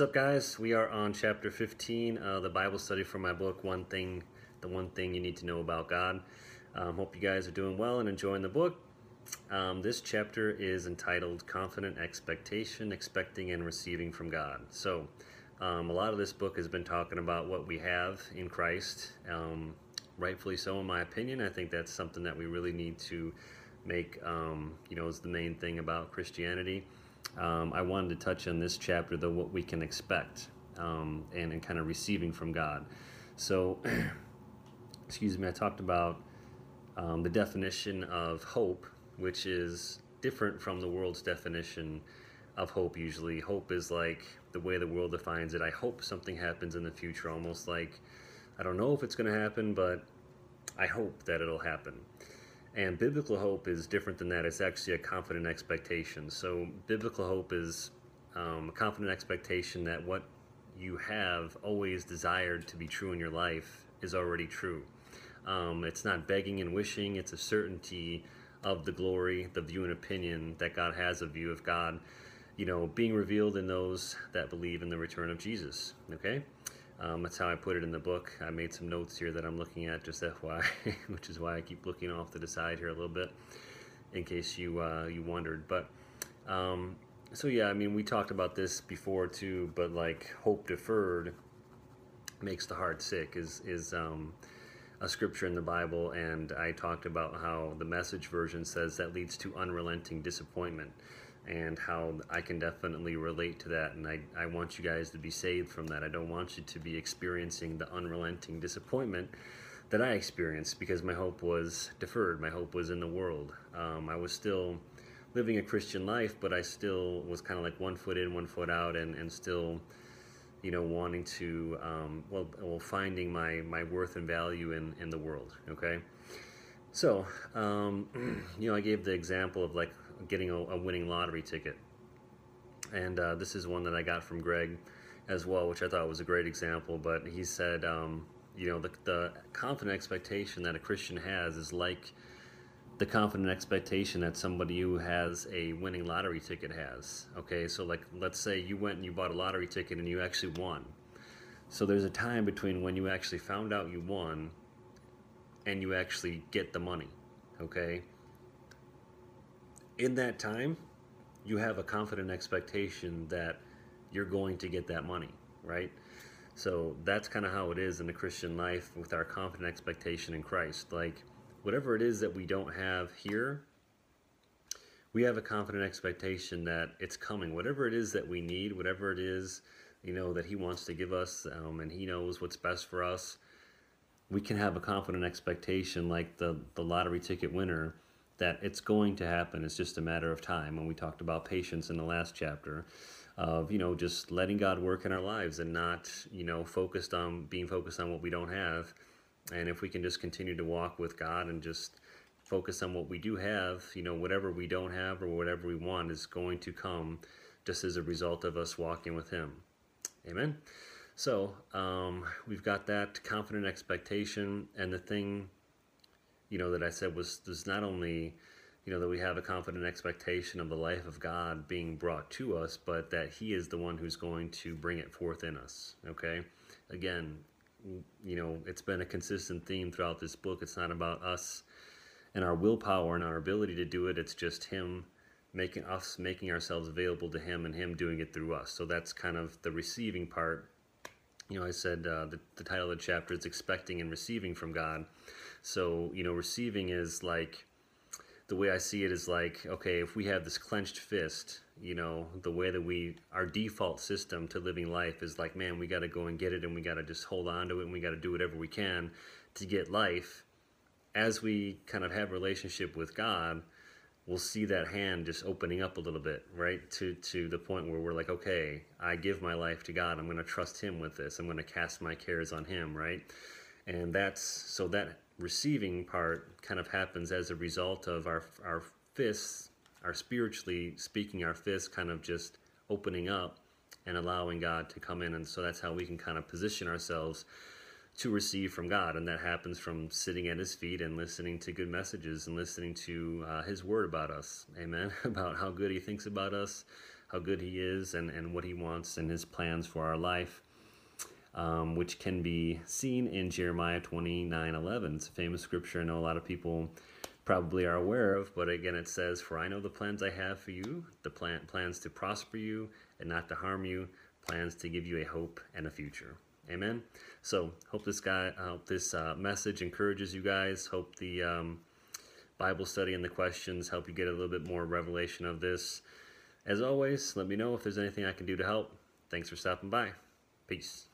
What's up, guys? We are on chapter 15 of the Bible study for my book, One Thing, The One Thing You Need to Know About God. Um, hope you guys are doing well and enjoying the book. Um, this chapter is entitled Confident Expectation, Expecting and Receiving from God. So, um, a lot of this book has been talking about what we have in Christ. Um, rightfully so, in my opinion. I think that's something that we really need to make, um, you know, is the main thing about Christianity um, I wanted to touch on this chapter, though, what we can expect um, and, and kind of receiving from God. So, excuse me, I talked about um, the definition of hope, which is different from the world's definition of hope usually. Hope is like the way the world defines it. I hope something happens in the future, almost like I don't know if it's going to happen, but I hope that it'll happen. And biblical hope is different than that. It's actually a confident expectation. So, biblical hope is um, a confident expectation that what you have always desired to be true in your life is already true. Um, it's not begging and wishing, it's a certainty of the glory, the view and opinion that God has of you, of God, you know, being revealed in those that believe in the return of Jesus. Okay? Um, that's how I put it in the book. I made some notes here that I'm looking at, just FYI, which is why I keep looking off to the side here a little bit, in case you uh, you wondered. But um, so yeah, I mean, we talked about this before too. But like hope deferred makes the heart sick is is um, a scripture in the Bible, and I talked about how the Message version says that leads to unrelenting disappointment and how I can definitely relate to that. And I, I want you guys to be saved from that. I don't want you to be experiencing the unrelenting disappointment that I experienced because my hope was deferred. My hope was in the world. Um, I was still living a Christian life, but I still was kind of like one foot in, one foot out, and, and still, you know, wanting to, um, well, well, finding my, my worth and value in, in the world, okay? So, um, you know, I gave the example of like getting a, a winning lottery ticket. And uh, this is one that I got from Greg as well, which I thought was a great example. But he said, um, you know, the, the confident expectation that a Christian has is like the confident expectation that somebody who has a winning lottery ticket has. Okay, so like let's say you went and you bought a lottery ticket and you actually won. So there's a time between when you actually found out you won and you actually get the money. Okay, in that time, you have a confident expectation that you're going to get that money, right? So that's kind of how it is in the Christian life with our confident expectation in Christ. Like, whatever it is that we don't have here, we have a confident expectation that it's coming. Whatever it is that we need, whatever it is, you know, that He wants to give us, um, and He knows what's best for us, we can have a confident expectation like the, the lottery ticket winner that it's going to happen. It's just a matter of time. When we talked about patience in the last chapter, of you know just letting God work in our lives and not you know focused on being focused on what we don't have. And if we can just continue to walk with God and just focus on what we do have, you know, whatever we don't have or whatever we want is going to come just as a result of us walking with Him. Amen. So um, we've got that confident expectation, and the thing you know, that I said was there's not only, you know, that we have a confident expectation of the life of God being brought to us, but that He is the one who's going to bring it forth in us. Okay? Again, you know, it's been a consistent theme throughout this book. It's not about us and our willpower and our ability to do it, it's just Him making us making ourselves available to him and him doing it through us so that's kind of the receiving part you know i said uh, the, the title of the chapter is expecting and receiving from god so, you know, receiving is like, the way I see it is like, okay, if we have this clenched fist, you know, the way that we, our default system to living life is like, man, we got to go and get it and we got to just hold on to it and we got to do whatever we can to get life. As we kind of have relationship with God, we'll see that hand just opening up a little bit, right? To to the point where we're like, okay, I give my life to God. I'm going to trust Him with this. I'm going to cast my cares on Him, right? And that's so that receiving part kind of happens as a result of our our fists, our spiritually speaking, our fists kind of just opening up and allowing God to come in, and so that's how we can kind of position ourselves to receive from God, and that happens from sitting at His feet and listening to good messages and listening to uh, His Word about us, Amen, about how good He thinks about us, how good He is and, and what He wants and His plans for our life, um, which can be seen in Jeremiah 29 11. It's a famous scripture I know a lot of people probably are aware of, but again, it says, For I know the plans I have for you, the plan, plans to prosper you and not to harm you, plans to give you a hope and a future. Amen. So hope this guy, hope this uh, message encourages you guys. Hope the um, Bible study and the questions help you get a little bit more revelation of this. As always, let me know if there's anything I can do to help. Thanks for stopping by. Peace.